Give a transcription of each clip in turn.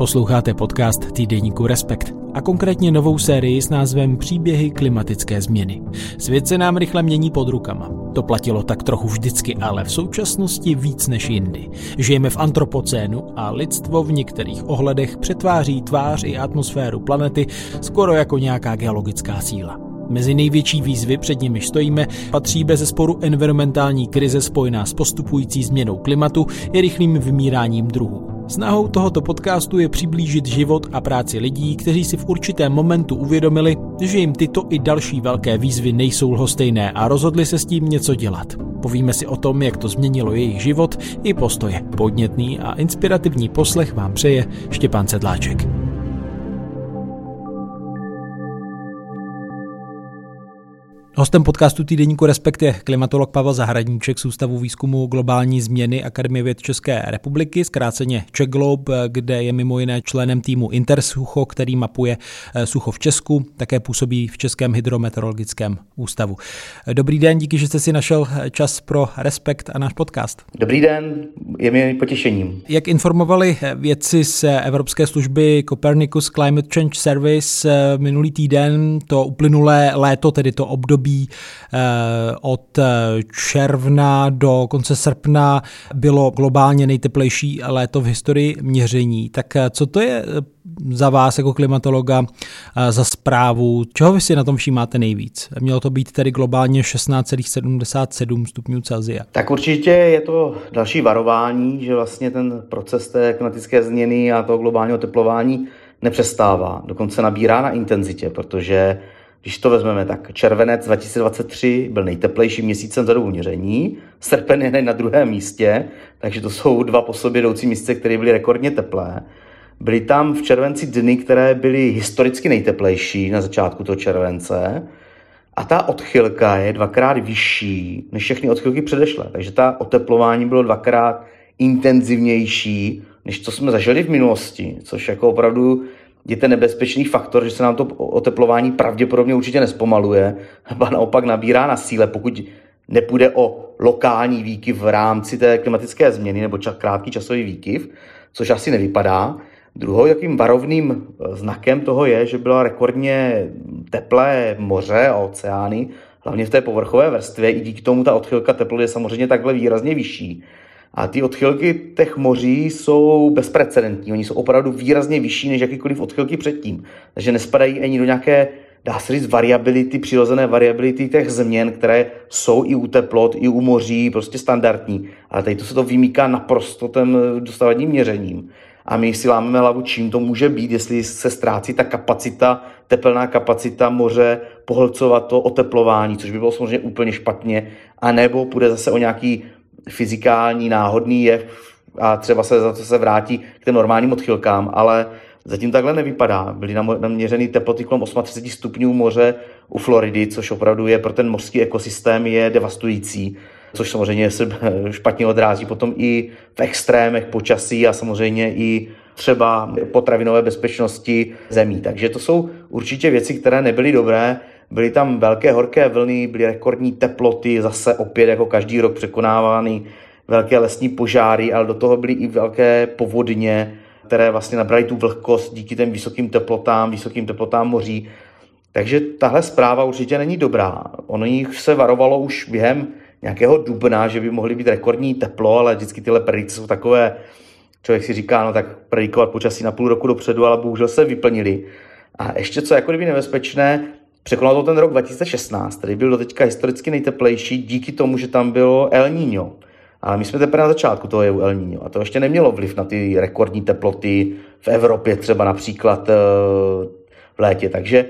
Posloucháte podcast týdeníku Respekt a konkrétně novou sérii s názvem Příběhy klimatické změny. Svět se nám rychle mění pod rukama. To platilo tak trochu vždycky, ale v současnosti víc než jindy. Žijeme v antropocénu a lidstvo v některých ohledech přetváří tvář i atmosféru planety skoro jako nějaká geologická síla. Mezi největší výzvy, před nimi stojíme, patří bez sporu environmentální krize spojená s postupující změnou klimatu i rychlým vymíráním druhů. Snahou tohoto podcastu je přiblížit život a práci lidí, kteří si v určitém momentu uvědomili, že jim tyto i další velké výzvy nejsou lhostejné a rozhodli se s tím něco dělat. Povíme si o tom, jak to změnilo jejich život i postoje. Podnětný a inspirativní poslech vám přeje Štěpán Sedláček. Hostem podcastu týdeníku Respekt je klimatolog Pavel Zahradníček z Ústavu výzkumu globální změny Akademie věd České republiky, zkráceně Czech Globe, kde je mimo jiné členem týmu Intersucho, který mapuje eh, sucho v Česku, také působí v Českém hydrometeorologickém ústavu. Dobrý den, díky, že jste si našel eh, čas pro Respekt a náš podcast. Dobrý den, je mi potěšením. Jak informovali eh, vědci z Evropské služby Copernicus Climate Change Service minulý týden, to uplynulé léto, tedy to období období eh, od eh, června do konce srpna bylo globálně nejteplejší léto v historii měření. Tak eh, co to je za vás jako klimatologa za zprávu? Čeho vy si na tom všímáte nejvíc? Mělo to být tedy globálně 16,77 stupňů Celsia. Tak určitě je to další varování, že vlastně ten proces té klimatické změny a toho globálního teplování nepřestává. Dokonce nabírá na intenzitě, protože když to vezmeme, tak červenec 2023 byl nejteplejším měsícem za dobu měření, srpen je na druhém místě, takže to jsou dva po sobě jdoucí místce, které byly rekordně teplé. Byly tam v červenci dny, které byly historicky nejteplejší na začátku toho července a ta odchylka je dvakrát vyšší než všechny odchylky předešlé. Takže ta oteplování bylo dvakrát intenzivnější, než co jsme zažili v minulosti, což jako opravdu je ten nebezpečný faktor, že se nám to oteplování pravděpodobně určitě nespomaluje, a naopak nabírá na síle, pokud nepůjde o lokální výkyv v rámci té klimatické změny nebo čas, krátký časový výkyv, což asi nevypadá. Druhou jakým varovným eh, znakem toho je, že byla rekordně teplé moře a oceány, hlavně v té povrchové vrstvě, i díky tomu ta odchylka teploty je samozřejmě takhle výrazně vyšší. A ty odchylky těch moří jsou bezprecedentní. Oni jsou opravdu výrazně vyšší než jakýkoliv odchylky předtím. Takže nespadají ani do nějaké, dá se říct, variability, přirozené variability těch změn, které jsou i u teplot, i u moří, prostě standardní. Ale tady to se to vymýká naprosto tím dostavadním měřením. A my si lámeme hlavu, čím to může být, jestli se ztrácí ta kapacita, teplná kapacita moře pohlcovat to oteplování, což by bylo samozřejmě úplně špatně, a nebo půjde zase o nějaký fyzikální, náhodný jev a třeba se za to se vrátí k těm normálním odchylkám, ale zatím takhle nevypadá. Byly naměřeny teploty kolem 38 stupňů moře u Floridy, což opravdu je pro ten mořský ekosystém je devastující, což samozřejmě se špatně odrází potom i v extrémech počasí a samozřejmě i třeba potravinové bezpečnosti zemí. Takže to jsou určitě věci, které nebyly dobré. Byly tam velké horké vlny, byly rekordní teploty, zase opět jako každý rok překonávány velké lesní požáry, ale do toho byly i velké povodně, které vlastně nabraly tu vlhkost díky těm vysokým teplotám, vysokým teplotám moří. Takže tahle zpráva určitě není dobrá. Ono jich se varovalo už během nějakého dubna, že by mohly být rekordní teplo, ale vždycky tyhle predikce jsou takové, člověk si říká, no tak predikovat počasí na půl roku dopředu, ale bohužel se vyplnili. A ještě co jako kdyby nebezpečné, Překonal to ten rok 2016, který byl doteďka historicky nejteplejší díky tomu, že tam bylo El Niño. Ale my jsme teprve na začátku toho jevu El Niño a to ještě nemělo vliv na ty rekordní teploty v Evropě třeba například eh, v létě. Takže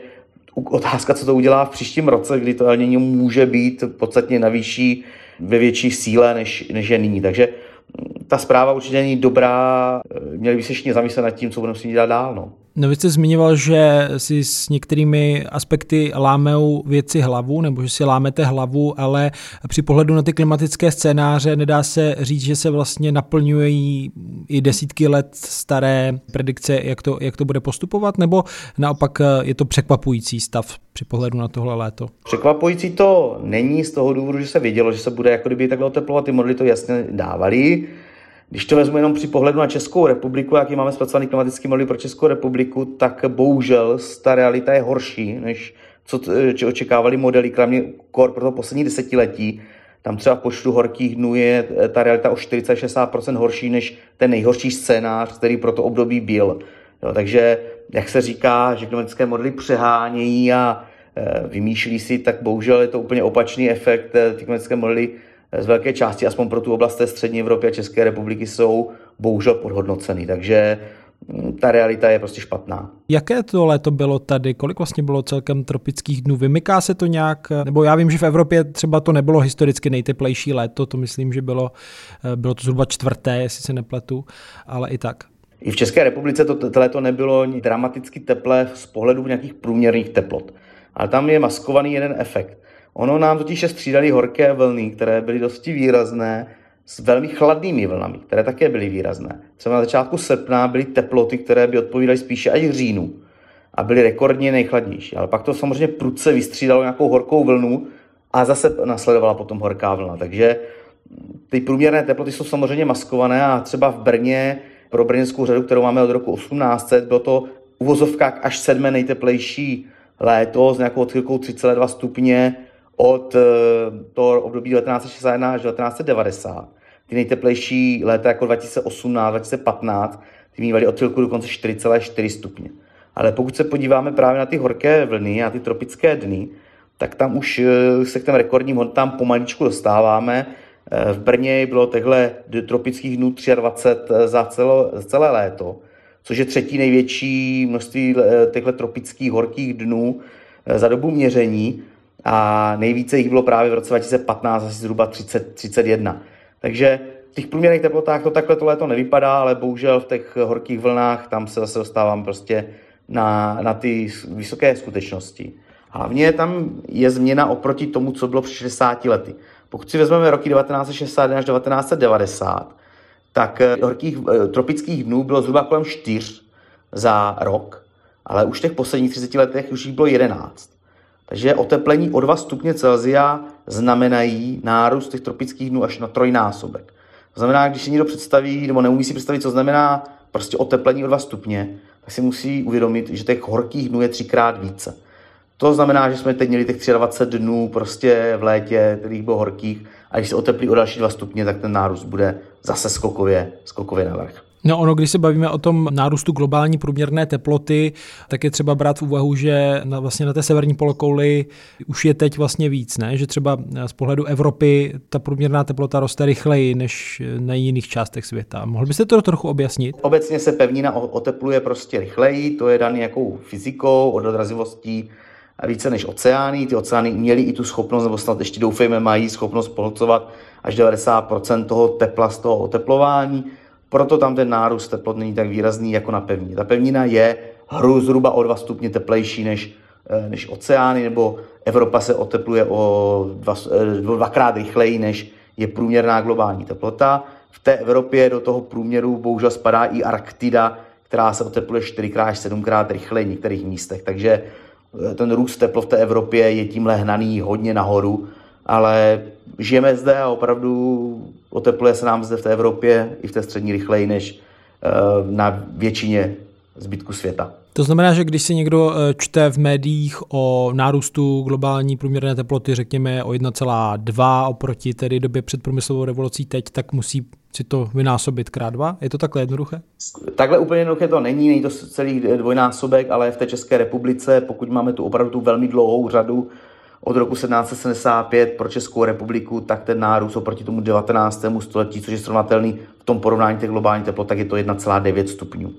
otázka, co to udělá v příštím roce, kdy to El Niño může být podstatně na vyšší, ve větší síle, než, než je nyní. Takže hm, ta zpráva určitě není dobrá, měli by se ještě zamyslet nad tím, co budeme si dělat dál. No. No vy jste zmiňoval, že si s některými aspekty lámou věci hlavu, nebo že si lámete hlavu, ale při pohledu na ty klimatické scénáře nedá se říct, že se vlastně naplňují i desítky let staré predikce, jak to, jak to bude postupovat, nebo naopak je to překvapující stav při pohledu na tohle léto? Překvapující to není z toho důvodu, že se vědělo, že se bude jako kdyby takhle oteplovat, ty modely to jasně dávali. Když to vezmu jenom při pohledu na Českou republiku, jaký máme zpracovaný klimatický modely pro Českou republiku, tak bohužel ta realita je horší, než co očekávali modely, kromě kor pro to poslední desetiletí. Tam třeba v počtu horkých dnů je eh, ta realita o 40-60% horší než ten nejhorší scénář, který pro to období byl. Jo, takže, jak se říká, že klimatické modely přehánějí a e, vymýšlí si, tak bohužel je to úplně opačný efekt. Eh, ty klimatické modely z velké části, aspoň pro tu oblast té střední Evropy a České republiky, jsou bohužel podhodnoceny. Takže mm, ta realita je prostě špatná. Jaké to léto bylo tady? Kolik vlastně bylo celkem tropických dnů? Vymyká se to nějak? Nebo já vím, že v Evropě třeba to nebylo historicky nejteplejší léto, to myslím, že bylo, eh, bylo to zhruba čtvrté, jestli se nepletu, ale i tak. I v České republice to, to léto nebylo dramaticky teplé z pohledu nějakých průměrných teplot. Ale tam je maskovaný jeden efekt. Ono nám totiž střídali horké vlny, které byly dosti výrazné, s velmi chladnými vlnami, které také byly výrazné. Třeba na začátku srpna byly teploty, které by odpovídaly spíše až říjnu a byly rekordně nejchladnější. Ale pak to samozřejmě prudce vystřídalo nějakou horkou vlnu a zase nasledovala potom horká vlna. Takže ty průměrné teploty jsou samozřejmě maskované a třeba v Brně pro brněnskou řadu, kterou máme od roku 1800, bylo to uvozovkách až sedmé nejteplejší léto s nějakou odchylkou 3,2 stupně od eh, toho období 1961 až 1990. Ty nejteplejší léta jako 2018, 2015, ty mývaly odchylku dokonce 4,4 stupně. Ale pokud se podíváme právě na ty horké vlny a ty tropické dny, tak tam už eh, se k těm rekordním hodnotám pomaličku dostáváme. Eh, v Brně bylo tehle tropických dnů 23 za, celo, celé léto, což je třetí největší množství těchto tropických horkých dnů za dobu měření a nejvíce jich bylo právě v roce 2015, asi zhruba 30, 31. Takže v těch průměrných teplotách to takhle to léto nevypadá, ale bohužel v těch horkých vlnách tam se zase dostávám prostě na, na ty vysoké skutečnosti. Hlavně tam je změna oproti tomu, co bylo před 60 lety. Pokud si vezmeme roky 1961 až 1990, tak eh, horkých eh, tropických dnů bylo zhruba kolem 4 za rok, ale už v těch posledních 30 letech už jich bylo 11. Takže oteplení o 2 stupně Celsia znamenají nárůst těch tropických dnů až na trojnásobek. To znamená, když si někdo představí, nebo neumí si představit, co znamená prostě oteplení o 2 stupně, tak si musí uvědomit, že těch horkých dnů je třikrát více. To znamená, že jsme teď měli těch 23 dnů prostě v létě, kterých bylo horkých, a když se oteplí o další 2 stupně, tak ten nárůst bude zase skokově, skokově navrch. No ono, když se bavíme o tom nárůstu globální průměrné teploty, tak je třeba brát v úvahu, že na, vlastně na té severní polokouli už je teď vlastně víc, ne? že třeba z pohledu Evropy ta průměrná teplota roste rychleji než na jiných částech světa. Mohl byste to trochu objasnit? Obecně se pevnina otepluje prostě rychleji, to je daný jakou fyzikou, odrazivostí a více než oceány. Ty oceány měly i tu schopnost, nebo snad ještě doufejme, mají schopnost pohlcovat až 90% toho tepla z toho oteplování proto tam ten nárůst teplot není tak výrazný jako na pevnině. Ta pevnina je hru zhruba o 2 stupně teplejší než, eh, než oceány, nebo Evropa se otepluje o dva, eh, dvakrát rychleji, než je průměrná globální teplota. V té Evropě do toho průměru bohužel spadá i Arktida, která se otepluje 4 až 7krát rychleji v některých místech. Takže eh, ten růst teplot v té Evropě je tímhle hnaný hodně nahoru ale žijeme zde a opravdu otepluje se nám zde v té Evropě i v té střední rychleji než eh, na většině zbytku světa. To znamená, že když si někdo eh, čte v médiích o nárůstu globální průměrné teploty, řekněme o 1,2 oproti tedy době před průmyslovou revolucí teď, tak musí si to vynásobit krát dva? Je to takhle jednoduché? Takhle úplně jednoduché to není, není to celý dvojnásobek, ale v té České republice, pokud máme tu opravdu tu velmi dlouhou řadu od roku 1775 pro Českou republiku, tak ten nárůst oproti tomu 19. století, což je srovnatelný v tom porovnání těch globálních teplot, tak je to 1,9 stupňů.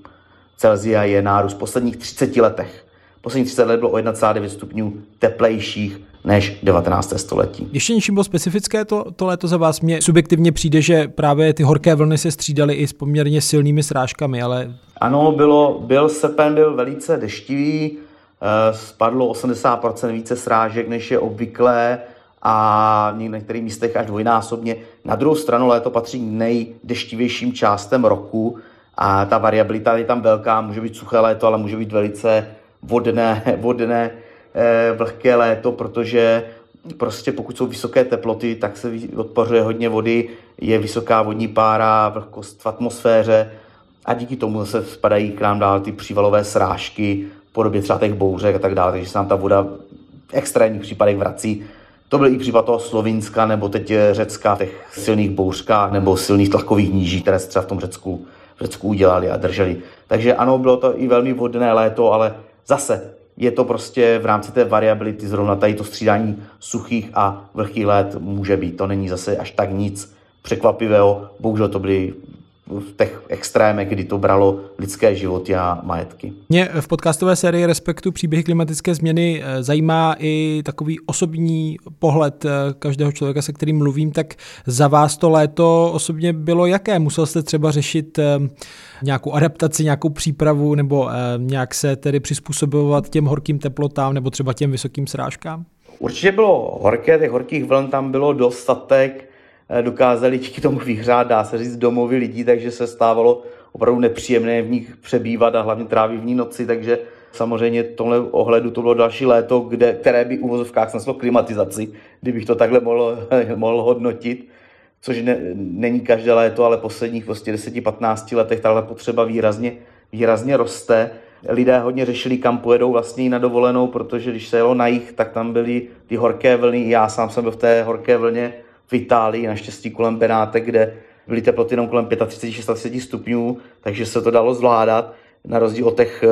Celzia je nárůst v posledních 30 letech. Posledních 30 let bylo o 1,9 stupňů teplejších než 19. století. Ještě něčím bylo specifické to, to léto za vás? Mně subjektivně přijde, že právě ty horké vlny se střídaly i s poměrně silnými srážkami, ale... Ano, bylo, byl srpen byl velice deštivý, spadlo 80% více srážek, než je obvyklé a v některých místech až dvojnásobně. Na druhou stranu léto patří k nejdeštivějším částem roku a ta variabilita je tam velká, může být suché léto, ale může být velice vodné, vodné, eh, vlhké léto, protože prostě pokud jsou vysoké teploty, tak se odpařuje hodně vody, je vysoká vodní pára, vlhkost v atmosféře a díky tomu se spadají k nám dál ty přívalové srážky, podobě třeba těch bouřek a tak dále, takže se nám ta voda v extrémních případech vrací. To byl i případ toho Slovinska nebo teď Řecka v těch silných bouřkách nebo silných tlakových níží, které se třeba v tom Řecku, v Řecku udělali a drželi. Takže ano, bylo to i velmi vhodné léto, ale zase je to prostě v rámci té variability zrovna tady to střídání suchých a vlhkých let může být. To není zase až tak nic překvapivého. Bohužel to byly v těch extrémech, kdy to bralo lidské životy a majetky. Mě v podcastové sérii Respektu příběhy klimatické změny eh, zajímá i takový osobní pohled eh, každého člověka, se kterým mluvím, tak za vás to léto osobně bylo jaké? Musel jste třeba řešit eh, nějakou adaptaci, nějakou přípravu nebo nějak se tedy přizpůsobovat těm horkým teplotám nebo třeba těm vysokým srážkám? Určitě bylo horké, těch horkých vln tam bylo dostatek, dokázali díky tomu vyhřát, dá se říct, domovy lidí, takže se stávalo opravdu nepříjemné v nich přebývat a hlavně trávit v ní noci, takže samozřejmě tohle ohledu to bylo další léto, kde, které by u vozovkách sneslo klimatizaci, kdybych to takhle mohl, mohl hodnotit, což ne, není každé léto, ale posledních prostě 10-15 letech tahle potřeba výrazně, výrazně roste. Lidé hodně řešili, kam pojedou vlastně na dovolenou, protože když se jelo na jich, tak tam byly ty horké vlny. Já sám jsem byl v té horké vlně v Itálii, naštěstí kolem Benáte, kde byly teploty jenom kolem 35-36 stupňů, takže se to dalo zvládat. Na rozdíl od těch eh,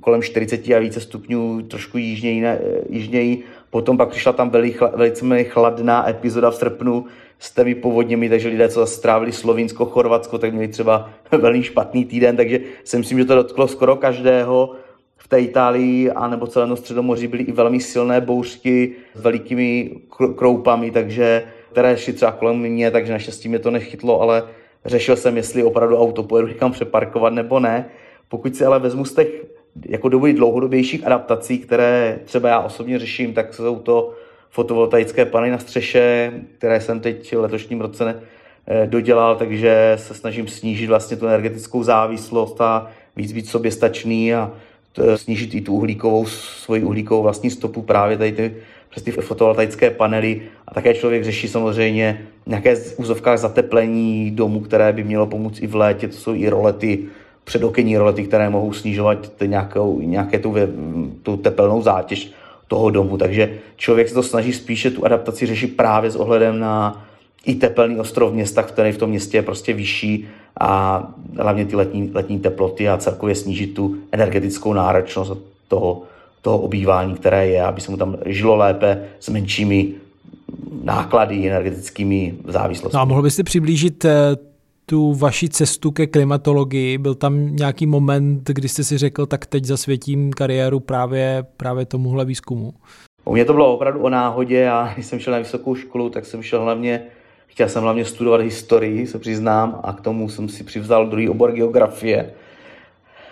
kolem 40 a více stupňů trošku jižněji, ne, eh, jižněji. Potom pak přišla tam velice chladná epizoda v srpnu s těmi povodněmi, takže lidé, co strávili Slovinsko, Chorvatsko, tak měli třeba velmi špatný týden, takže si myslím, že to dotklo skoro každého. V té Itálii a nebo celém středomoří byly i velmi silné bouřky s velikými kroupami, takže které šly třeba kolem mě, takže naštěstí mě to nechytlo, ale řešil jsem, jestli opravdu auto pojedu někam přeparkovat nebo ne. Pokud si ale vezmu z těch jako doby dlouhodobějších adaptací, které třeba já osobně řeším, tak jsou to fotovoltaické panely na střeše, které jsem teď v letošním roce eh, dodělal, takže se snažím snížit vlastně tu energetickou závislost a víc být soběstačný a snížit i tu uhlíkovou, svoji uhlíkovou vlastní stopu právě tady ty přes ty fotovoltaické panely a také člověk řeší samozřejmě nějaké v úzovkách zateplení domu, které by mělo pomoct i v létě, to jsou i rolety, předokenní rolety, které mohou snižovat nějakou, nějaké tu, tu tepelnou zátěž toho domu, takže člověk se to snaží spíše tu adaptaci řešit právě s ohledem na i tepelný ostrov města, který v tom městě je prostě vyšší a hlavně ty letní, letní teploty a celkově snížit tu energetickou náročnost toho, toho obývání, které je, aby se mu tam žilo lépe s menšími náklady energetickými závislostmi. No a mohl byste přiblížit eh, tu vaši cestu ke klimatologii? Byl tam nějaký moment, kdy jste si řekl, tak teď zasvětím kariéru právě, právě tomuhle výzkumu? U mě to bylo opravdu o náhodě. Já, když jsem šel na vysokou školu, tak jsem šel hlavně, chtěl jsem hlavně studovat historii, se přiznám, a k tomu jsem si přivzal druhý obor geografie.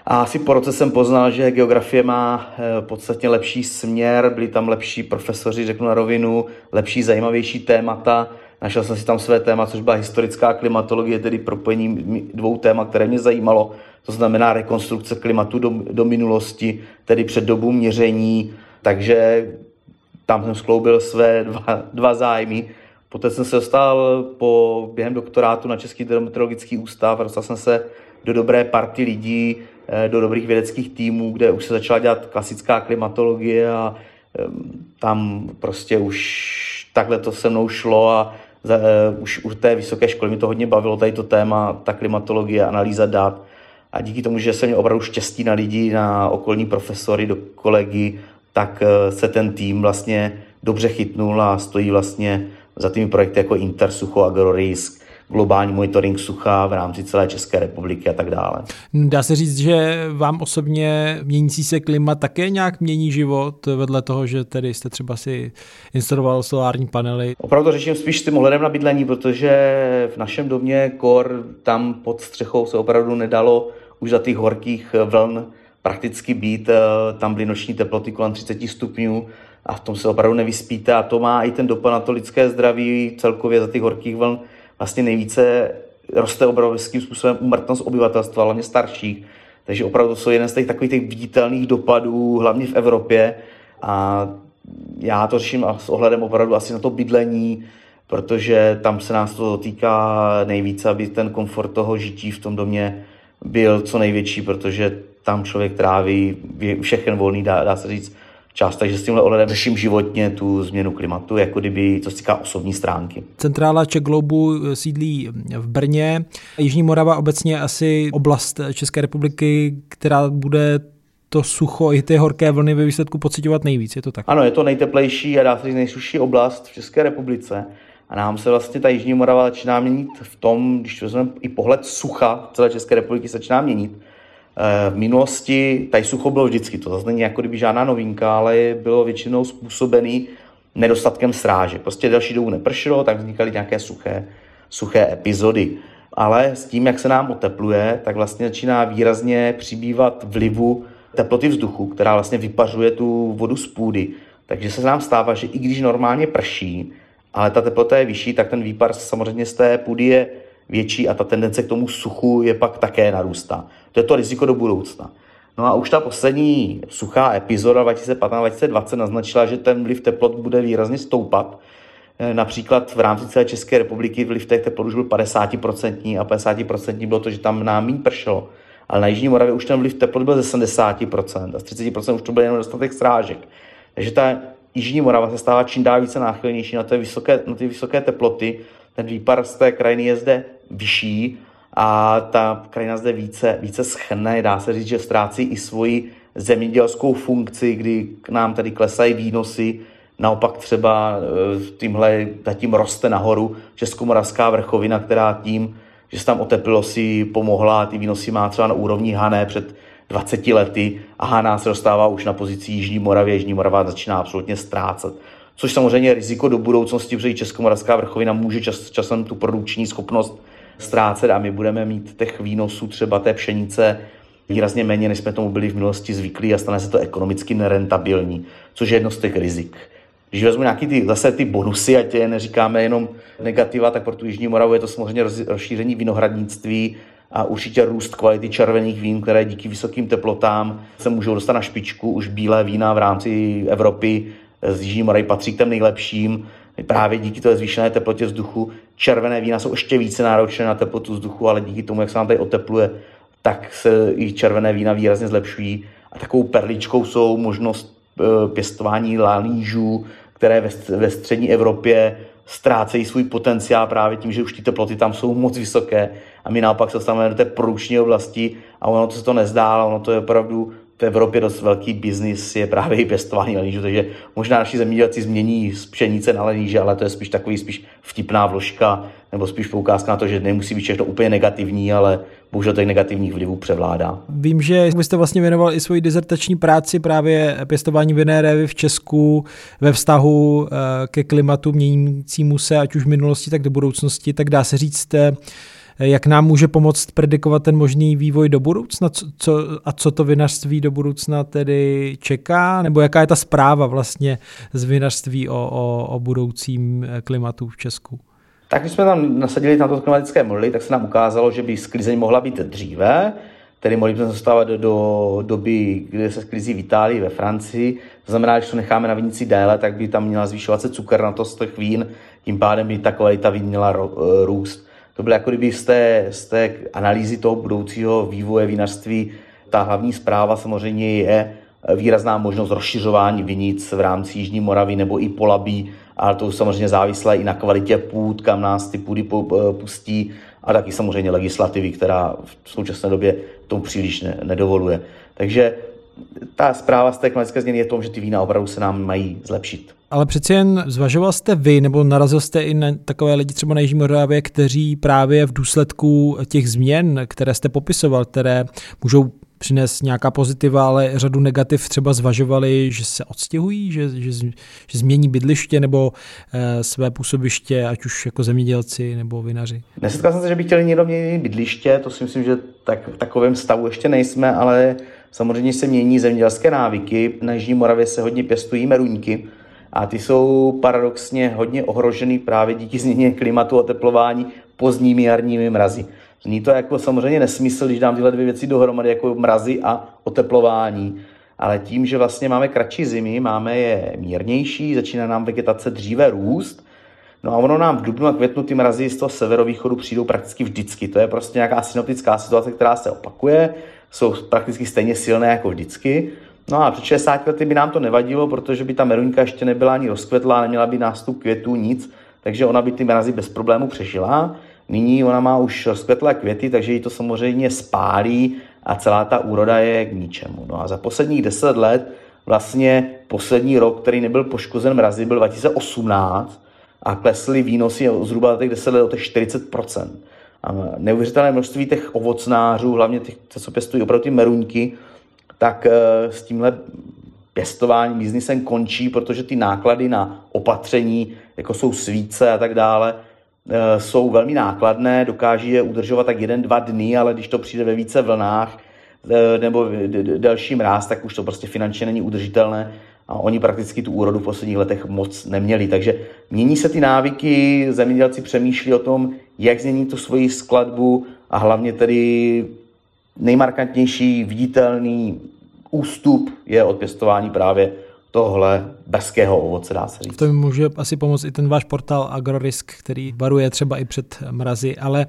A asi po roce jsem poznal, že geografie má eh, podstatně lepší směr, byli tam lepší profesoři, řeknu na rovinu, lepší, zajímavější témata. Našel jsem si tam své téma, což byla historická klimatologie, tedy propojení dvou témat, které mě zajímalo. To znamená rekonstrukce klimatu do, do minulosti, tedy před dobu měření. Takže tam jsem skloubil své dva, dva zájmy. Poté jsem se dostal po, během doktorátu na Český dermatologický ústav, dostal jsem se do dobré party lidí, do dobrých vědeckých týmů, kde už se začala dělat klasická klimatologie a tam prostě už takhle to se mnou šlo a za, uh, už u té vysoké školy mi to hodně bavilo, tady to téma, ta klimatologie, analýza dat. A díky tomu, že jsem měl opravdu štěstí na lidi, na okolní profesory, do kolegy, tak uh, se ten tým vlastně dobře chytnul a stojí vlastně za těmi projekty jako Intersucho, Agrorisk, globální monitoring sucha v rámci celé České republiky a tak dále. Dá se říct, že vám osobně měnící se klima také nějak mění život vedle toho, že tedy jste třeba si instaloval solární panely? Opravdu řeším spíš s tím ohledem na bydlení, protože v našem domě kor tam pod střechou se opravdu nedalo už za těch horkých vln prakticky být. Tam byly noční teploty kolem 30 stupňů a v tom se opravdu nevyspíte a to má i ten dopad na to lidské zdraví celkově za těch horkých vln vlastně nejvíce roste obrovským způsobem umrtnost obyvatelstva, hlavně starších. Takže opravdu jsou jeden z těch takových těch viditelných dopadů, hlavně v Evropě. A já to řeším s ohledem opravdu asi na to bydlení, protože tam se nás to týká nejvíce, aby ten komfort toho žití v tom domě byl co největší, protože tam člověk tráví všechen volný, dá, dá se říct, část, takže s tímhle ohledem řeším životně tu změnu klimatu, jako kdyby, co se týká osobní stránky. Centrála Czech Globu sídlí v Brně. Jižní Morava obecně asi oblast České republiky, která bude to sucho i ty horké vlny ve výsledku pocitovat nejvíc, je to tak? Ano, je to nejteplejší a dá se říct nejsušší oblast v České republice. A nám se vlastně ta Jižní Morava začíná měnit v tom, když vezmeme i pohled sucha celé České republiky se začíná měnit. Eh, v minulosti tady sucho bylo vždycky, to zase není jako kdyby žádná novinka, ale bylo většinou způsobený nedostatkem sráže. Prostě další dobu nepršelo, tak vznikaly nějaké suché, suché epizody. Ale s tím, jak se nám otepluje, tak vlastně začíná výrazně přibývat vlivu teploty vzduchu, která vlastně vypařuje tu vodu z půdy. Takže se nám stává, že i když normálně prší, ale ta teplota je vyšší, tak ten výpar samozřejmě z té půdy je větší a ta tendence k tomu suchu je pak také narůstá. To je to riziko do budoucna. No a už ta poslední suchá epizoda 2015-2020 naznačila, že ten vliv teplot bude výrazně stoupat. E, například v rámci celé České republiky vliv těch teplot už byl 50% a 50% bylo to, že tam nám méně pršelo. Ale na Jižní Moravě už ten vliv teplot byl ze 70% a z 30% už to byl jenom dostatek srážek. Takže ta Jižní Morava se stává čím dál více náchylnější na, ty vysoké, na ty vysoké teploty. Ten výpar z té krajiny je zde vyšší a ta krajina zde více, více schne. Dá se říct, že ztrácí i svoji zemědělskou funkci, kdy k nám tady klesají výnosy. Naopak třeba e, tímhle zatím roste nahoru Českomoravská vrchovina, která tím, že se tam oteplilo si pomohla, ty výnosy má třeba na úrovni Hané před 20 lety a Haná se dostává už na pozici Jižní Moravě, Jižní Morava začíná absolutně ztrácet. Což samozřejmě je riziko do budoucnosti, protože Českomoravská vrchovina může čas, časem tu produkční schopnost ztrácet a my budeme mít těch výnosů třeba té pšenice výrazně méně, než jsme tomu byli v minulosti zvyklí a stane se to ekonomicky nerentabilní, což je jedno z těch rizik. Když vezmu nějaký ty, zase ty bonusy, ať je neříkáme jenom negativa, tak pro tu Jižní Moravu je to samozřejmě rozšíření vinohradnictví, a určitě růst kvality červených vín, které díky vysokým teplotám se můžou dostat na špičku. Už bílé vína v rámci Evropy z Jižní Moravy patří k těm nejlepším. Právě díky té zvýšené teplotě vzduchu. Červené vína jsou ještě více náročné na teplotu vzduchu, ale díky tomu, jak se nám tady otepluje, tak se i červené vína výrazně zlepšují. A takovou perličkou jsou možnost e, pěstování lanížů, které ve střední Evropě ztrácejí svůj potenciál právě tím, že už ty teploty tam jsou moc vysoké a my naopak se dostáváme do té průční oblasti a ono to se to nezdá, ale ono to je opravdu v Evropě dost velký biznis je právě i pěstování lenížů, takže možná naši zemědělci změní z pšenice na leníže, ale to je spíš takový spíš vtipná vložka, nebo spíš poukázka na to, že nemusí být všechno úplně negativní, ale bohužel těch negativních vlivů převládá. Vím, že vy jste vlastně věnoval i svoji dizertační práci právě pěstování vinné révy v Česku ve vztahu eh, ke klimatu měnícímu se, ať už v minulosti, tak do budoucnosti, tak dá se říct, jak nám může pomoct predikovat ten možný vývoj do budoucna co, co, a co to vinařství do budoucna tedy čeká, nebo jaká je ta zpráva vlastně z vinařství o, o, o budoucím klimatu v Česku? Tak když jsme tam nasadili na to klimatické modely, tak se nám ukázalo, že by sklizeň mohla být dříve, tedy mohli bychom zastávat do, do doby, kdy se sklizí v Itálii, ve Francii. To znamená, že to necháme na vinici déle, tak by tam měla zvyšovat se cukernatost těch vín, tím pádem by ta kvalita vín měla růst. To bylo jako kdyby z té, z té analýzy toho budoucího vývoje vinařství ta hlavní zpráva samozřejmě je výrazná možnost rozšiřování vinic v rámci Jižní Moravy nebo i Polabí, ale to už samozřejmě závislé i na kvalitě půd, kam nás ty půdy pustí a taky samozřejmě legislativy, která v současné době tomu příliš ne, nedovoluje. Takže ta zpráva z té klimatické změny je v tom, že ty vína opravdu se nám mají zlepšit. Ale přeci jen zvažoval jste vy, nebo narazil jste i na takové lidi třeba na Jižní Moravě, kteří právě v důsledku těch změn, které jste popisoval, které můžou přinést nějaká pozitiva, ale řadu negativ třeba zvažovali, že se odstěhují, že, že, že změní bydliště nebo e, své působiště, ať už jako zemědělci nebo vinaři. Nesetkal jsem se, že by chtěli někdo měnit bydliště, to si myslím, že tak, v takovém stavu ještě nejsme, ale samozřejmě se mění zemědělské návyky. Na Jižní Moravě se hodně pěstují meruňky, a ty jsou paradoxně hodně ohrožený právě díky změně klimatu a teplování pozdními jarními mrazy. Zní to jako samozřejmě nesmysl, když dám tyhle dvě věci dohromady, jako mrazy a oteplování. ale tím, že vlastně máme kratší zimy, máme je mírnější, začíná nám vegetace dříve růst, No a ono nám v dubnu a květnu ty mrazy z toho severovýchodu přijdou prakticky vždycky. To je prostě nějaká synoptická situace, která se opakuje, jsou prakticky stejně silné jako vždycky. No a před 60 lety by nám to nevadilo, protože by ta meruňka ještě nebyla ani rozkvetlá, neměla by nástup květů, nic, takže ona by ty mrazy bez problému přežila. Nyní ona má už rozkvetlé květy, takže ji to samozřejmě spálí a celá ta úroda je k ničemu. No a za posledních 10 let, vlastně poslední rok, který nebyl poškozen mrazy, byl 2018 a klesly výnosy zhruba těch 10 let o těch 40%. A neuvěřitelné množství těch ovocnářů, hlavně těch, co pěstují opravdu ty meruňky, tak eh, s tímhle pěstováním, biznisem končí, protože ty náklady na opatření, jako jsou svíce a tak dále, eh, jsou velmi nákladné, dokáží je udržovat tak jeden, dva dny, ale když to přijde ve více vlnách eh, nebo delší mráz, tak už to prostě finančně není udržitelné a oni prakticky tu úrodu v posledních letech moc neměli. Takže mění se ty návyky, zemědělci přemýšlí o tom, jak změní tu svoji skladbu a hlavně tedy nejmarkantnější viditelný ústup je od pěstování právě tohle brzkého ovoce, dá se říct. To mi může asi pomoct i ten váš portál Agrorisk, který varuje třeba i před mrazy, ale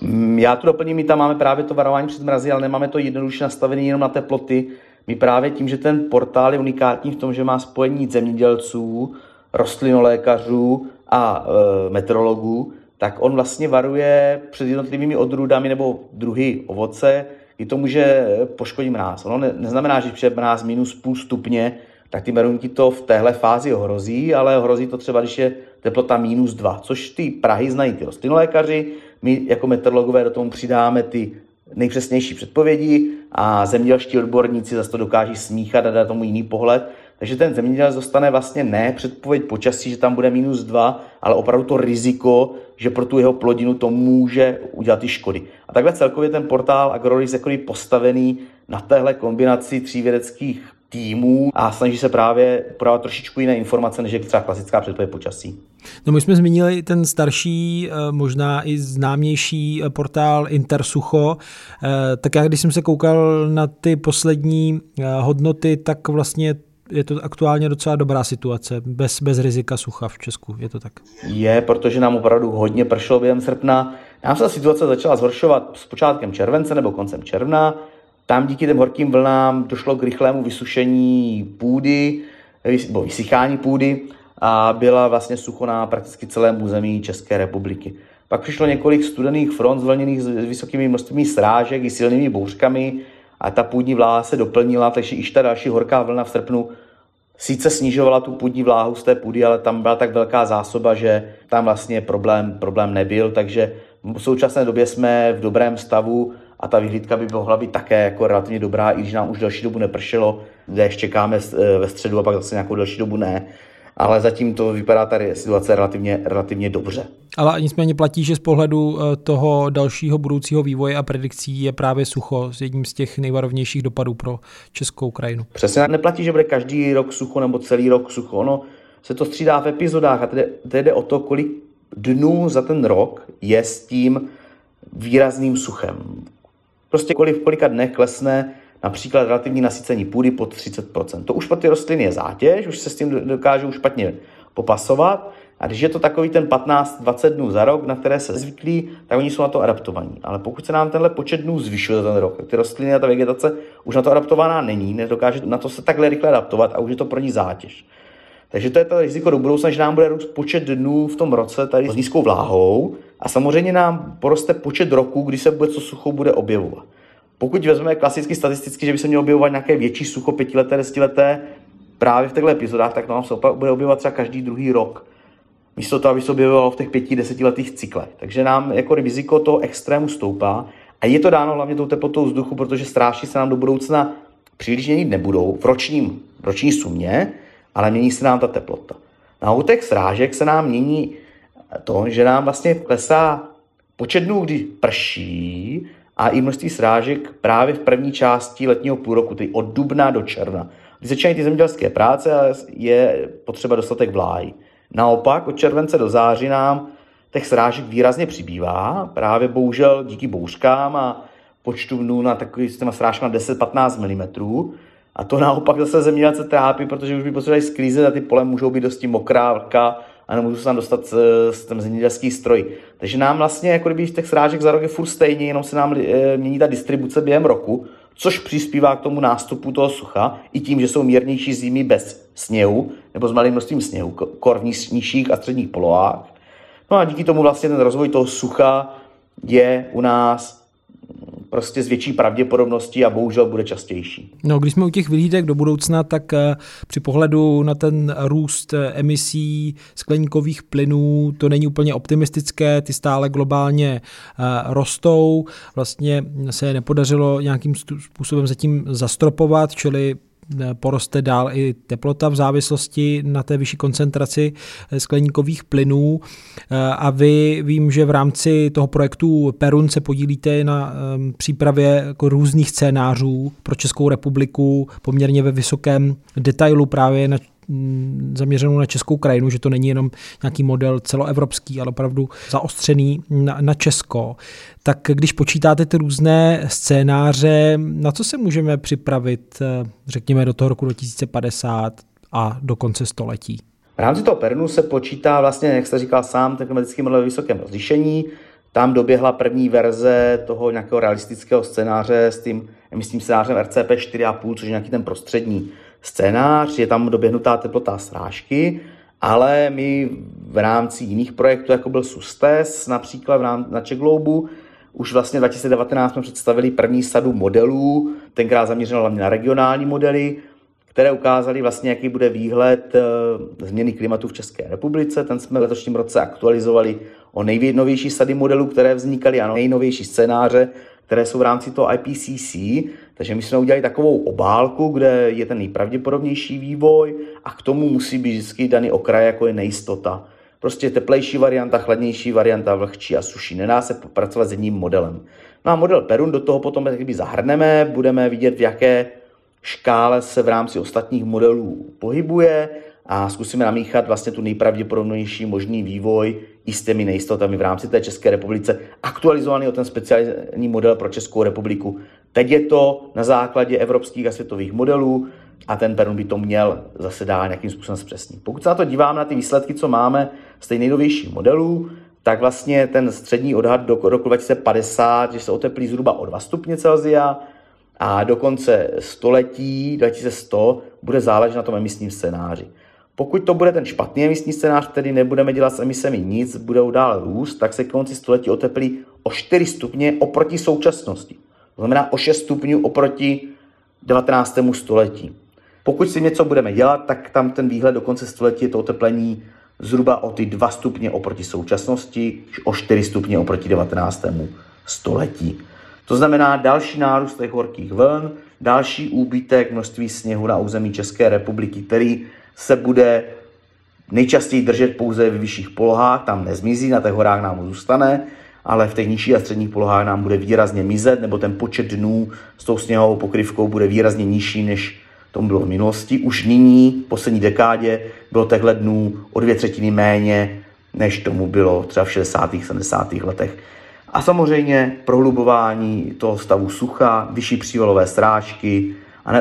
mm, já to doplním, my tam máme právě to varování před mrazy, ale nemáme to jednoduše nastavené jenom na teploty. My právě tím, že ten portál je unikátní v tom, že má spojení zemědělců, rostlinolékařů a e, meteorologů, tak on vlastně varuje před jednotlivými odrůdami nebo druhy ovoce, kdy to může poškodit mráz. Ono ne, neznamená, že před mráz minus půl stupně, tak ty meruňky to v téhle fázi ohrozí, ale ohrozí to třeba, když je teplota minus dva, což ty Prahy znají ty rostlinolékaři, my jako meteorologové do tomu přidáme ty nejpřesnější předpovědi a zemědělští odborníci zase to dokáží smíchat a dát tomu jiný pohled. Takže ten zemědělec dostane vlastně ne předpověď počasí, že tam bude minus dva, ale opravdu to riziko, že pro tu jeho plodinu to může udělat i škody. A takhle celkově ten portál Agroris je postavený na téhle kombinaci tří vědeckých týmů a snaží se právě podávat trošičku jiné informace, než je třeba klasická předpověď počasí. No my jsme zmínili ten starší, eh, možná i známější eh, portál Intersucho, eh, tak já když jsem se koukal na ty poslední hodnoty, tak vlastně je to aktuálně docela dobrá situace, bez, bez rizika sucha v Česku, je to tak? Je, protože nám opravdu hodně pršelo během srpna. Nám se ta situace začala zhoršovat s počátkem července nebo koncem června. Tam díky těm horkým vlnám došlo k rychlému vysušení půdy, nebo vysychání půdy a byla vlastně sucho na prakticky celém území České republiky. Pak přišlo několik studených front zvlněných s vysokými množstvími srážek i silnými bouřkami a ta půdní vláha se doplnila, takže i ta další horká vlna v srpnu sice snižovala tu půdní vláhu z té půdy, ale tam byla tak velká zásoba, že tam vlastně problém, problém nebyl, takže v současné době jsme v dobrém stavu a ta vyhlídka by mohla být také jako relativně dobrá, i když nám už další dobu nepršelo, déšť čekáme eh, ve středu a pak zase nějakou další dobu ne. Ale zatím to vypadá tady situace relativně, relativně dobře. Ale nicméně platí, že z pohledu eh, toho dalšího budoucího vývoje a predikcí je právě sucho s jedním z těch nejvarovnějších dopadů pro českou krajinu. Přesně neplatí, že bude každý rok sucho nebo celý rok sucho. Ono se to střídá v epizodách a tedy, tedy jde o to, kolik dnů za ten rok je s tím výrazným suchem. Prostě kolik, v kolika dnech klesne například relativní nasycení půdy pod 30%. To už pro ty rostliny je zátěž, už se s tím dokážou špatně popasovat. A když je to takový ten 15-20 dnů za rok, na které se zvyklí, tak oni jsou na to adaptovaní. Ale pokud se nám tenhle počet dnů zvyšuje za ten rok, tak ty rostliny a ta vegetace už na to adaptovaná není, nedokáže na to se takhle rychle adaptovat a už je to pro ní zátěž. Takže to je to riziko do budoucna, že nám bude růst počet dnů v tom roce tady s nízkou vláhou a samozřejmě nám poroste počet roků, kdy se bude co sucho bude objevovat. Pokud vezmeme klasicky statisticky, že by se mělo objevovat nějaké větší sucho pětileté, desetileté, právě v těchto epizodách, tak nám se bude objevovat třeba každý druhý rok. Místo toho, aby se objevovalo v těch pěti, desetiletých cyklech. Takže nám jako riziko toho extrému stoupá a je to dáno hlavně tou teplotou vzduchu, protože strážky se nám do budoucna příliš měnit nebudou v ročním, roční sumě, ale mění se nám ta teplota. Na u těch srážek se nám mění to, že nám vlastně klesá počet dnů, kdy prší a i množství srážek právě v první části letního půlroku, tedy od dubna do června. Když začínají ty zemědělské práce, je potřeba dostatek vláhy. Naopak od července do září nám těch srážek výrazně přibývá, právě bohužel díky bouřkám a počtu dnů na takový s těma srážkama 10-15 mm. A to naopak zase zemědělce trápí, protože už by potřebovali sklízet a ty pole můžou být dosti mokrá, vlhká a nemůžu se tam dostat s, s ten zemědělský stroj. Takže nám vlastně, jako kdyby těch srážek za rok je furt stejně, jenom se nám e, mění ta distribuce během roku, což přispívá k tomu nástupu toho sucha, i tím, že jsou mírnější zimy bez sněhu, nebo s malým množstvím sněhu, kor v nižších a středních polohách. No a díky tomu vlastně ten rozvoj toho sucha je u nás prostě s větší pravděpodobností a bohužel bude častější. No, když jsme u těch vyhlídek do budoucna, tak eh, při pohledu na ten růst eh, emisí skleníkových plynů to není úplně optimistické, ty stále globálně eh, rostou, vlastně se nepodařilo nějakým způsobem zatím zastropovat, čili poroste dál i teplota v závislosti na té vyšší koncentraci eh, skleníkových plynů. Eh, a vy vím, že v rámci toho projektu Perun se podílíte na ehm, přípravě jako různých scénářů pro Českou republiku poměrně ve vysokém detailu právě na zaměřenou na českou krajinu, že to není jenom nějaký model celoevropský, ale opravdu zaostřený na, na Česko. Tak když počítáte ty různé scénáře, na co se můžeme připravit, eh, řekněme, do toho roku 2050 a do konce století? V rámci toho Pernu se počítá vlastně, jak jste říkal sám, ten klimatický model ve vysokém rozlišení. Tam doběhla první verze toho nějakého realistického scénáře s tím emisním scénářem RCP 4,5, což je nějaký ten prostřední scénář, je tam doběhnutá teplota srážky, ale my v rámci jiných projektů, jako byl SUSTES, například v rámci, na Čegloubu, už vlastně 2019 jsme představili první sadu modelů, tenkrát zaměřeno hlavně na regionální modely, které ukázaly vlastně, jaký bude výhled eh, změny klimatu v České republice. Ten jsme v letošním roce aktualizovali o nejnovější sady modelů, které vznikaly, a nejnovější scénáře, které jsou v rámci toho IPCC. Takže my jsme udělali takovou obálku, kde je ten nejpravděpodobnější vývoj a k tomu musí být vždycky daný okraj, jako je nejistota. Prostě teplejší varianta, chladnější varianta, vlhčí a suší. Nedá se pracovat s jedním modelem. No a model Perun do toho potom kdyby zahrneme, budeme vidět, v jaké škále se v rámci ostatních modelů pohybuje a zkusíme namíchat vlastně tu nejpravděpodobnější možný vývoj i s těmi nejistotami v rámci té České republice, aktualizovaný o ten speciální model pro Českou republiku. Teď je to na základě evropských a světových modelů a ten Perun by to měl zase dál nějakým způsobem zpřesnit. Pokud se na to dívám na ty výsledky, co máme z těch nejnovějších modelů, tak vlastně ten střední odhad do roku 2050, že se oteplí zhruba o 2 stupně Celsia a do konce století 2100 bude záležet na tom emisním scénáři. Pokud to bude ten špatný emisní scénář, který nebudeme dělat s emisemi nic, budou dál růst, tak se k konci století oteplí o 4 stupně oproti současnosti. To znamená o 6 stupňů oproti 19. století. Pokud si něco budeme dělat, tak tam ten výhled do konce století je to oteplení zhruba o ty 2 stupně oproti současnosti, o 4 stupně oproti 19. století. To znamená další nárůst těch horkých vln, další úbytek množství sněhu na území České republiky, který se bude nejčastěji držet pouze ve vyšších polohách, tam nezmizí, na těch horách nám zůstane, ale v těch nižších a středních polohách nám bude výrazně mizet, nebo ten počet dnů s tou sněhovou pokryvkou bude výrazně nižší, než tomu bylo v minulosti. Už nyní, v poslední dekádě, bylo těchto dnů o dvě třetiny méně, než tomu bylo třeba v 60. 70. letech. A samozřejmě prohlubování toho stavu sucha, vyšší přívalové srážky,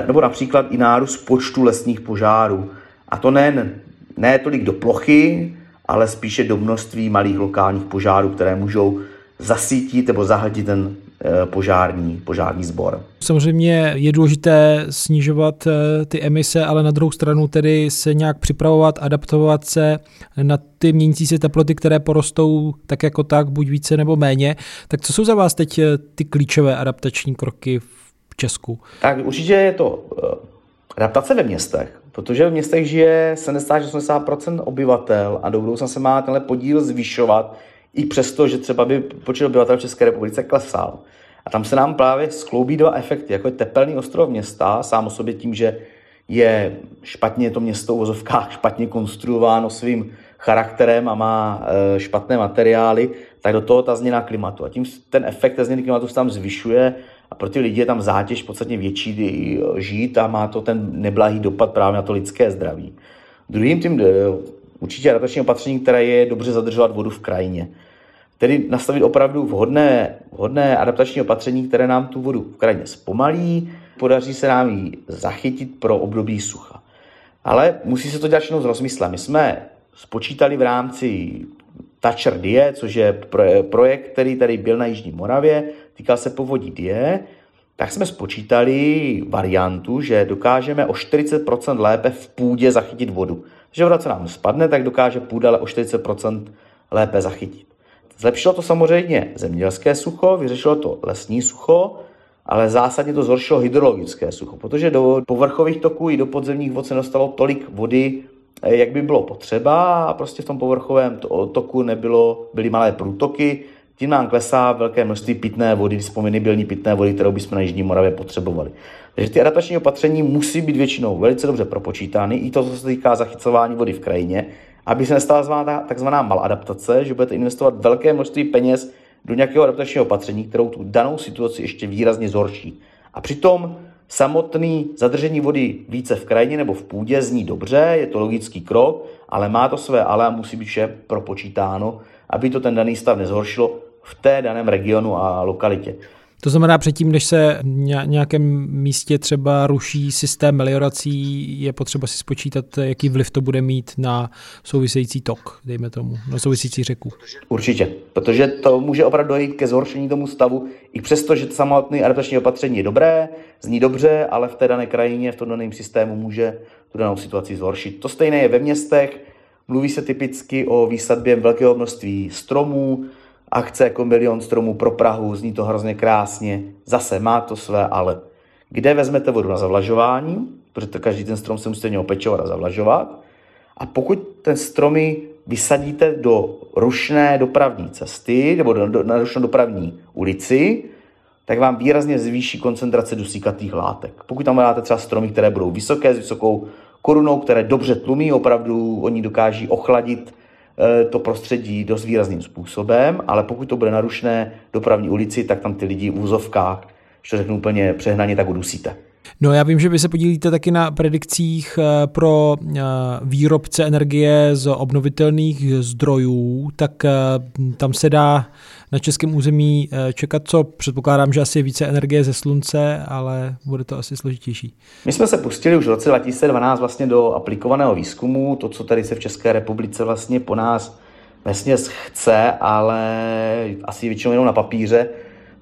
nebo například i nárůst počtu lesních požárů. A to nejen ne tolik do plochy, ale spíše do množství malých lokálních požárů, které můžou zasítit nebo zahltit ten eh, požární, požární sbor. Samozřejmě je důležité snižovat eh, ty emise, ale na druhou stranu tedy se nějak připravovat, adaptovat se na ty měnící se teploty, které porostou tak jako tak, buď více nebo méně. Tak co jsou za vás teď eh, ty klíčové adaptační kroky v Česku? Tak určitě je to adaptace ve městech. Protože v městech žije 70-80% obyvatel a do budoucna se má tenhle podíl zvyšovat, i přesto, že třeba by počet obyvatel v České republice klesal. A tam se nám právě skloubí dva efekty, jako je tepelný ostrov města, sám o sobě tím, že je špatně to město v vozovkách špatně konstruováno svým charakterem a má e, špatné materiály, tak do toho ta změna klimatu. A tím ten efekt té změny klimatu se tam zvyšuje a pro ty lidi je tam zátěž podstatně větší žít a má to ten neblahý dopad právě na to lidské zdraví. Druhým tím eh, určitě adaptační opatření, které je dobře zadržovat vodu v krajině. Tedy nastavit opravdu vhodné, vhodné adaptační opatření, které nám tu vodu v krajině zpomalí, podaří se nám ji zachytit pro období sucha. Ale musí se to dělat s rozmyslem. My jsme spočítali v rámci Toucher Die, což je projekt, který tady byl na Jižní Moravě, týkal se povodí Die, tak jsme spočítali variantu, že dokážeme o 40% lépe v půdě zachytit vodu. Takže voda, co nám spadne, tak dokáže půda ale o 40% lépe zachytit. Zlepšilo to samozřejmě zemědělské sucho, vyřešilo to lesní sucho, ale zásadně to zhoršilo hydrologické sucho, protože do povrchových toků i do podzemních vod se dostalo tolik vody, eh, jak by bylo potřeba a prostě v tom povrchovém toku nebylo, byly malé průtoky, tím nám klesá velké množství pitné vody, disponibilní pitné vody, kterou bychom na Jižní Moravě potřebovali. Takže ty adaptační opatření musí být většinou velice dobře propočítány, i to, co se týká zachycování vody v krajině, aby se nestala takzvaná maladaptace, že budete investovat velké množství peněz do nějakého adaptačního opatření, kterou tu danou situaci ještě výrazně zhorší. A přitom samotný zadržení vody více v krajině nebo v půdě zní dobře, je to logický krok, ale má to své ale a musí být vše propočítáno, aby to ten daný stav nezhoršilo v té daném regionu a lokalitě. To znamená, předtím, než se v nějakém místě třeba ruší systém meliorací, je potřeba si spočítat, jaký vliv to bude mít na související tok, dejme tomu, na související řeku. Určitě, protože to může opravdu dojít ke zhoršení tomu stavu, i přesto, že samotné adaptační opatření je dobré, zní dobře, ale v té dané krajině, v tom daném systému může tu danou situaci zhoršit. To stejné je ve městech, mluví se typicky o výsadbě velkého množství stromů, akce jako milion stromů pro Prahu, zní to hrozně krásně, zase má to své ale. Kde vezmete vodu na zavlažování, protože to každý ten strom se musí opečovat a zavlažovat, a pokud ten stromy vysadíte do rušné dopravní cesty nebo do, do, na rušnou dopravní ulici, tak vám výrazně zvýší koncentrace dusíkatých látek. Pokud tam dáte třeba stromy, které budou vysoké, s vysokou korunou, které dobře tlumí, opravdu oni dokáží ochladit to prostředí dost výrazným způsobem, ale pokud to bude narušené dopravní ulici, tak tam ty lidi v úzovkách, když to řeknu úplně přehnaně, tak udusíte. No já vím, že vy se podílíte taky na predikcích eh, pro eh, výrobce energie z obnovitelných zdrojů, tak tam se dá na českém území eh, čekat, co předpokládám, že asi je více energie ze slunce, ale bude to asi složitější. My jsme se pustili už v roce 2012 vlastně do aplikovaného výzkumu, to, co tady se v České republice vlastně po nás vlastně chce, ale asi většinou jenom na papíře,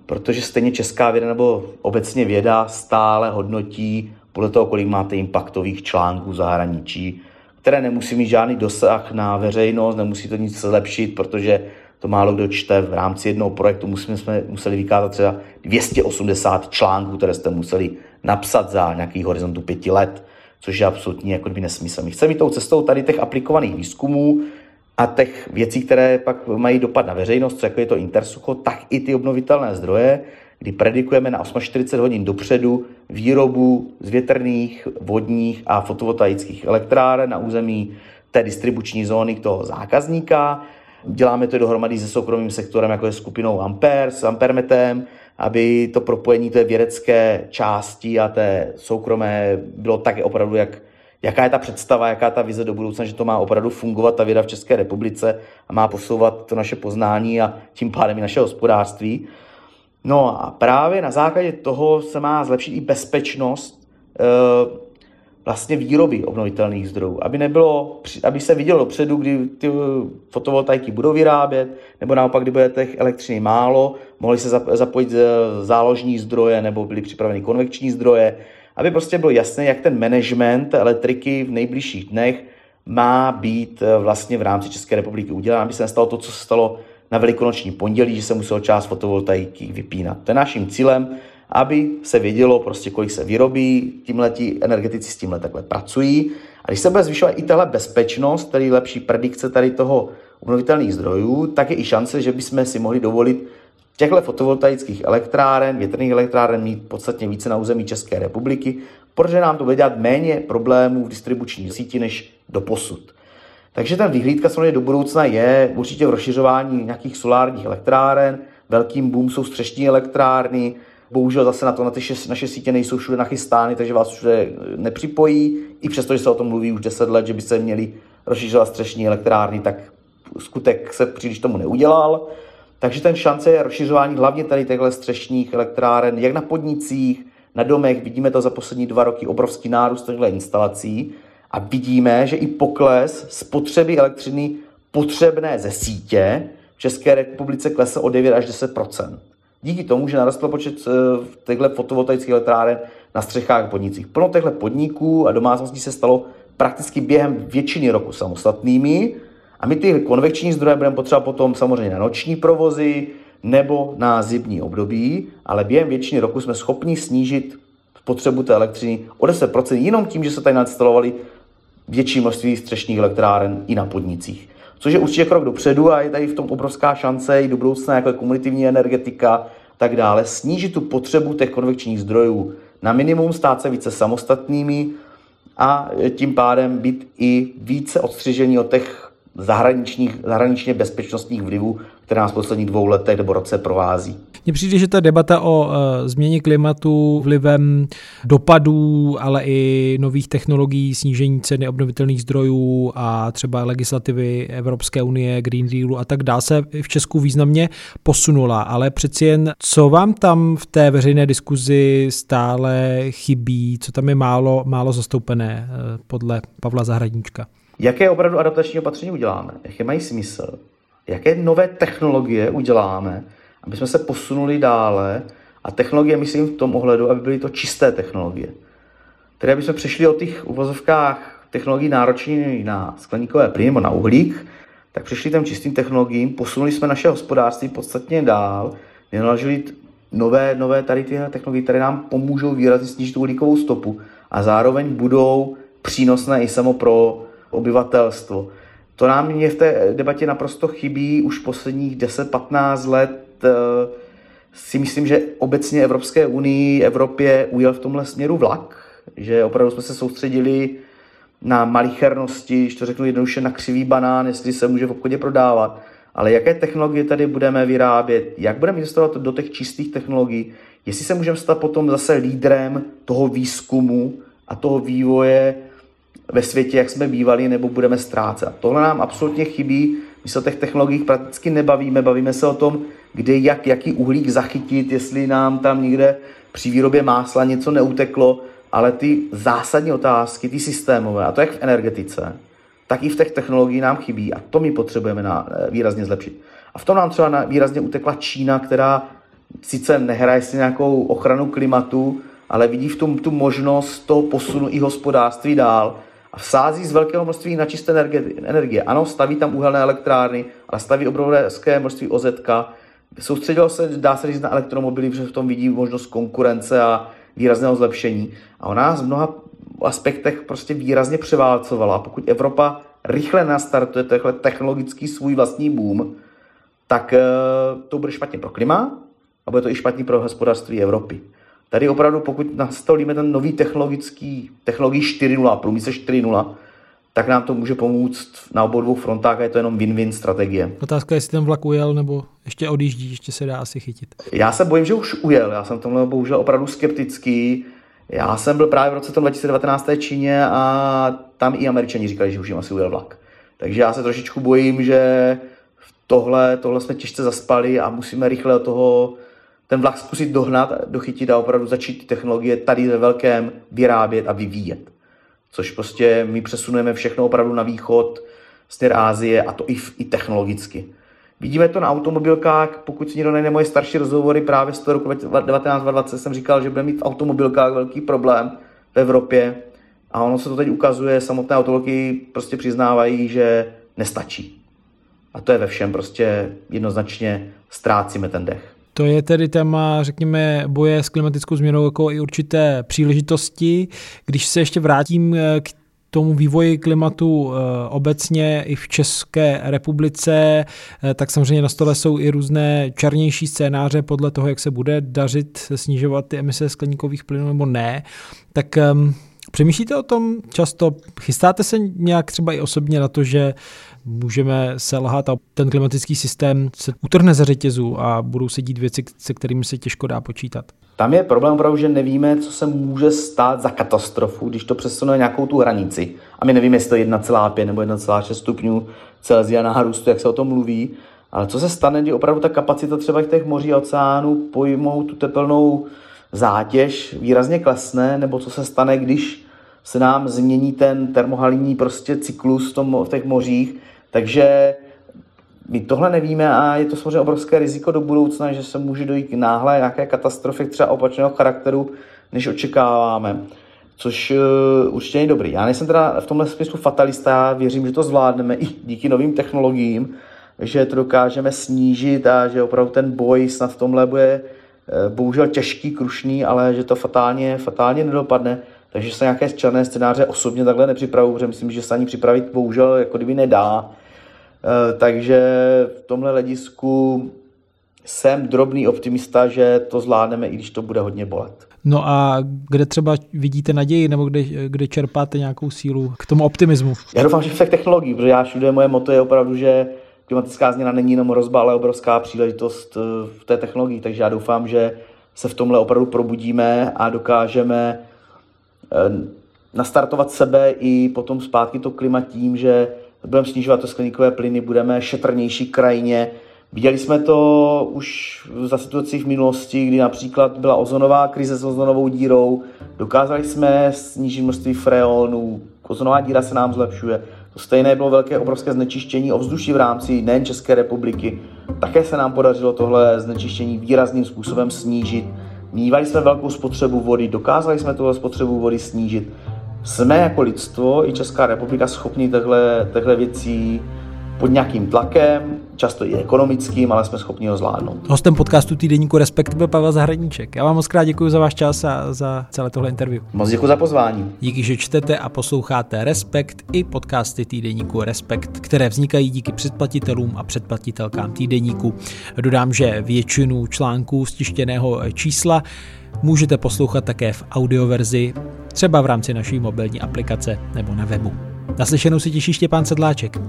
protože stejně česká věda nebo obecně věda stále hodnotí podle toho, kolik máte impaktových článků zahraničí, které nemusí mít žádný dosah na veřejnost, nemusí to nic zlepšit, protože to málo kdo čte. V rámci jednoho projektu musíme, jsme museli vykázat třeba 280 článků, které jste museli napsat za nějaký horizontu pěti let, což je absolutně jako by nesmysl. My chceme tou cestou tady těch aplikovaných výzkumů a těch věcí, které pak mají dopad na veřejnost, jako je to intersucho, tak i ty obnovitelné zdroje, kdy predikujeme na 48 hodin dopředu výrobu z větrných, vodních a fotovoltaických elektráren na území té distribuční zóny toho zákazníka. Děláme to dohromady se soukromým sektorem, jako je skupinou Ampere, s Ampermetem, aby to propojení té vědecké části a té soukromé bylo tak opravdu, jak, jaká je ta představa, jaká ta vize do budoucna, že to má opravdu fungovat ta věda v České republice a má posouvat to naše poznání a tím pádem i naše hospodářství. No a právě na základě toho se má zlepšit i bezpečnost eh, vlastně výroby obnovitelných zdrojů, aby, nebylo, aby se vidělo dopředu, kdy ty fotovoltaiky budou vyrábět, nebo naopak, kdy bude těch elektřiny málo, mohly se zapojit eh, záložní zdroje nebo byly připraveny konvekční zdroje, aby prostě bylo jasné, jak ten management elektriky v nejbližších dnech má být eh, vlastně v rámci České republiky udělán, aby se nestalo to, co se stalo na velikonoční pondělí, že se muselo část fotovoltaiky vypínat. To je naším cílem, aby se vědělo prostě, kolik se vyrobí, tímhletí energetici s tímhle takhle pracují. A když se bude zvyšovat i tahle bezpečnost, tedy lepší predikce tady toho obnovitelných zdrojů, tak je i šance, že bychom si mohli dovolit těchto fotovoltaických elektráren, větrných elektráren mít podstatně více na území České republiky, protože nám to bude dělat méně problémů v distribuční síti než do posud. Takže ta vyhlídka samozřejmě do budoucna je určitě v rozšiřování nějakých solárních elektráren, velkým boom jsou střešní elektrárny, Bohužel zase na to na ty šest, naše sítě nejsou všude nachystány, takže vás všude nepřipojí. I přesto, že se o tom mluví už 10 let, že by se měli rozšířovat střešní elektrárny, tak skutek se příliš tomu neudělal. Takže ten šance je rozšiřování hlavně tady těchto střešních elektráren, jak na podnicích, na domech, vidíme to za poslední dva roky, obrovský nárůst těchto instalací. A vidíme, že i pokles spotřeby elektřiny potřebné ze sítě v České republice klesl o 9 až 10 Díky tomu, že narostl počet eh, těchto fotovoltaických elektráren na střechách podnicích. Plno těchto podniků a domácností se stalo prakticky během většiny roku samostatnými a my ty konvekční zdroje budeme potřebovat potom samozřejmě na noční provozy nebo na zimní období, ale během většiny roku jsme schopni snížit spotřebu té elektřiny o 10% jenom tím, že se tady nainstalovali větší množství střešních elektráren i na podnicích. Což je určitě krok dopředu a je tady v tom obrovská šance i do budoucna, jako je komunitivní energetika, tak dále, snížit tu potřebu těch konvekčních zdrojů na minimum, stát se více samostatnými a tím pádem být i více odstřižení od těch zahraničních, zahraničně bezpečnostních vlivů, které nás v posledních dvou letech nebo roce provází. Mně přijde, že ta debata o uh, změně klimatu vlivem dopadů, ale i nových technologií, snížení ceny obnovitelných zdrojů a třeba legislativy Evropské unie, Green Dealu a tak dále se v Česku významně posunula. Ale přeci jen, co vám tam v té veřejné diskuzi stále chybí, co tam je málo, málo zastoupené uh, podle Pavla Zahradníčka? Jaké opravdu adaptační opatření uděláme? Jaké mají smysl? Jaké nové technologie uděláme, aby jsme se posunuli dále? A technologie myslím v tom ohledu, aby byly to čisté technologie. Tedy aby jsme přešli od těch uvozovkách technologií náročných na skleníkové plyny nebo na uhlík, tak přešli těm čistým technologiím, posunuli jsme naše hospodářství podstatně dál, vynaložili nové, nové tady ty technologie, které nám pomůžou výrazně snížit uhlíkovou stopu a zároveň budou přínosné i samo pro obyvatelstvo. To nám mě v té debatě naprosto chybí už posledních 10-15 let. Eh, si myslím, že obecně Evropské unii, Evropě ujel v tomhle směru vlak, že opravdu jsme se soustředili na malichernosti, když to řeknu jednoduše, na křivý banán, jestli se může v obchodě prodávat. Ale jaké technologie tady budeme vyrábět, jak budeme investovat do těch čistých technologií, jestli se můžeme stát potom zase lídrem toho výzkumu a toho vývoje ve světě, jak jsme bývali, nebo budeme ztrácet. Tohle nám absolutně chybí. My se o těch technologiích prakticky nebavíme, bavíme se o tom, kde, jak, jaký uhlík zachytit, jestli nám tam někde při výrobě másla něco neuteklo, ale ty zásadní otázky, ty systémové, a to jak v energetice, tak i v těch technologiích nám chybí a to my potřebujeme na, eh, výrazně zlepšit. A v tom nám třeba na, výrazně utekla Čína, která sice nehraje si nějakou ochranu klimatu, ale vidí v tom tu možnost toho posunu i hospodářství dál a vsází z velkého množství na čisté energie. Ano, staví tam uhelné elektrárny, ale staví obrovské množství OZK. Soustředil se, dá se říct, na elektromobily, protože v tom vidí možnost konkurence a výrazného zlepšení. A ona nás v mnoha aspektech prostě výrazně převálcovala. Pokud Evropa rychle nastartuje tenhle technologický svůj vlastní boom, tak eh, to bude špatně pro klima a bude to i špatně pro hospodářství Evropy. Tady opravdu, pokud nastavíme ten nový technologický, technologii 4.0, průmysl 4.0, tak nám to může pomoct na obou dvou frontách a je to jenom win-win strategie. Otázka je, jestli ten vlak ujel nebo ještě odjíždí, ještě se dá asi chytit. Já se bojím, že už ujel. Já jsem tomhle bohužel opravdu skeptický. Já jsem byl právě v roce 2019 v Číně a tam i američani říkali, že už jim asi ujel vlak. Takže já se trošičku bojím, že tohle, tohle jsme těžce zaspali a musíme rychle od toho ten vlak zkusit dohnat, dochytit a opravdu začít ty technologie tady ve velkém vyrábět a vyvíjet. Což prostě my přesunujeme všechno opravdu na východ, směr Ázie a to i, i technologicky. Vidíme to na automobilkách, pokud si někdo najde moje starší rozhovory právě z toho roku 1920, jsem říkal, že bude mít v automobilkách velký problém v Evropě a ono se to teď ukazuje, samotné automobilky prostě přiznávají, že nestačí. A to je ve všem, prostě jednoznačně ztrácíme ten dech. To je tedy téma, řekněme, boje s klimatickou změnou jako i určité příležitosti. Když se ještě vrátím eh, k tomu vývoji klimatu eh, obecně i v České republice, eh, tak samozřejmě na stole jsou i různé černější scénáře podle toho, jak se bude dařit snižovat ty emise skleníkových plynů nebo ne. Tak um, přemýšlíte o tom často? Chystáte se nějak třeba i osobně na to, že můžeme selhat a ten klimatický systém se utrhne za řetězu a budou se dít věci, se kterými se těžko dá počítat. Tam je problém opravdu, že nevíme, co se může stát za katastrofu, když to přesune nějakou tu hranici. A my nevíme, jestli to je 1,5 nebo 1,6 stupňů Celsia nárůstu, jak se o tom mluví. Ale co se stane, když opravdu ta kapacita třeba těch moří a oceánů pojmou tu tepelnou zátěž výrazně klesne, nebo co se stane, když se nám změní ten termohalinní prostě cyklus v, tom, v těch mořích. Takže my tohle nevíme a je to samozřejmě obrovské riziko do budoucna, že se může dojít k náhle nějaké katastrofy třeba opačného charakteru, než očekáváme. Což uh, určitě je dobrý. Já nejsem teda v tomhle smyslu fatalista, věřím, že to zvládneme i díky novým technologiím, že to dokážeme snížit a že opravdu ten boj snad v tomhle bude bohužel těžký, krušný, ale že to fatálně, fatálně nedopadne. Takže se nějaké černé scénáře osobně takhle nepřipravuju, protože myslím, že se ani připravit bohužel jako kdyby nedá. Eh, takže v tomhle hledisku jsem drobný optimista, že to zvládneme, i když to bude hodně bolet. No a kde třeba vidíte naději, nebo kde, kde čerpáte nějakou sílu k tomu optimismu? Já doufám, že v těch technologiích, protože já všude moje moto je opravdu, že klimatická změna není jenom rozba, ale obrovská příležitost eh, v té technologii, takže já doufám, že se v tomhle opravdu probudíme a dokážeme eh, nastartovat sebe i potom zpátky to klima tím, že budeme snižovat to skleníkové plyny, budeme šetrnější krajině. Viděli jsme to už za situací v minulosti, kdy například byla ozonová krize s ozonovou dírou. Dokázali jsme snížit množství freonů, ozonová díra se nám zlepšuje. To stejné bylo velké obrovské znečištění ovzduší v rámci nejen České republiky. Také se nám podařilo tohle znečištění výrazným způsobem snížit. Mívali jsme velkou spotřebu vody, dokázali jsme tuhle spotřebu vody snížit jsme jako lidstvo i Česká republika schopni těchto věcí pod nějakým tlakem, často i ekonomickým, ale jsme schopni ho zvládnout. Hostem podcastu Týdeníku Respekt byl Pavel Zahradníček. Já vám moc krát děkuji za váš čas a za celé tohle interview. Moc děkuji za pozvání. Díky, že čtete a posloucháte Respekt i podcasty Týdeníku Respekt, které vznikají díky předplatitelům a předplatitelkám Týdeníku. Dodám, že většinu článků z tištěného čísla můžete poslouchat také v audioverzi, třeba v rámci naší mobilní aplikace nebo na webu. Naslyšenou si těší Štěpán Sedláček.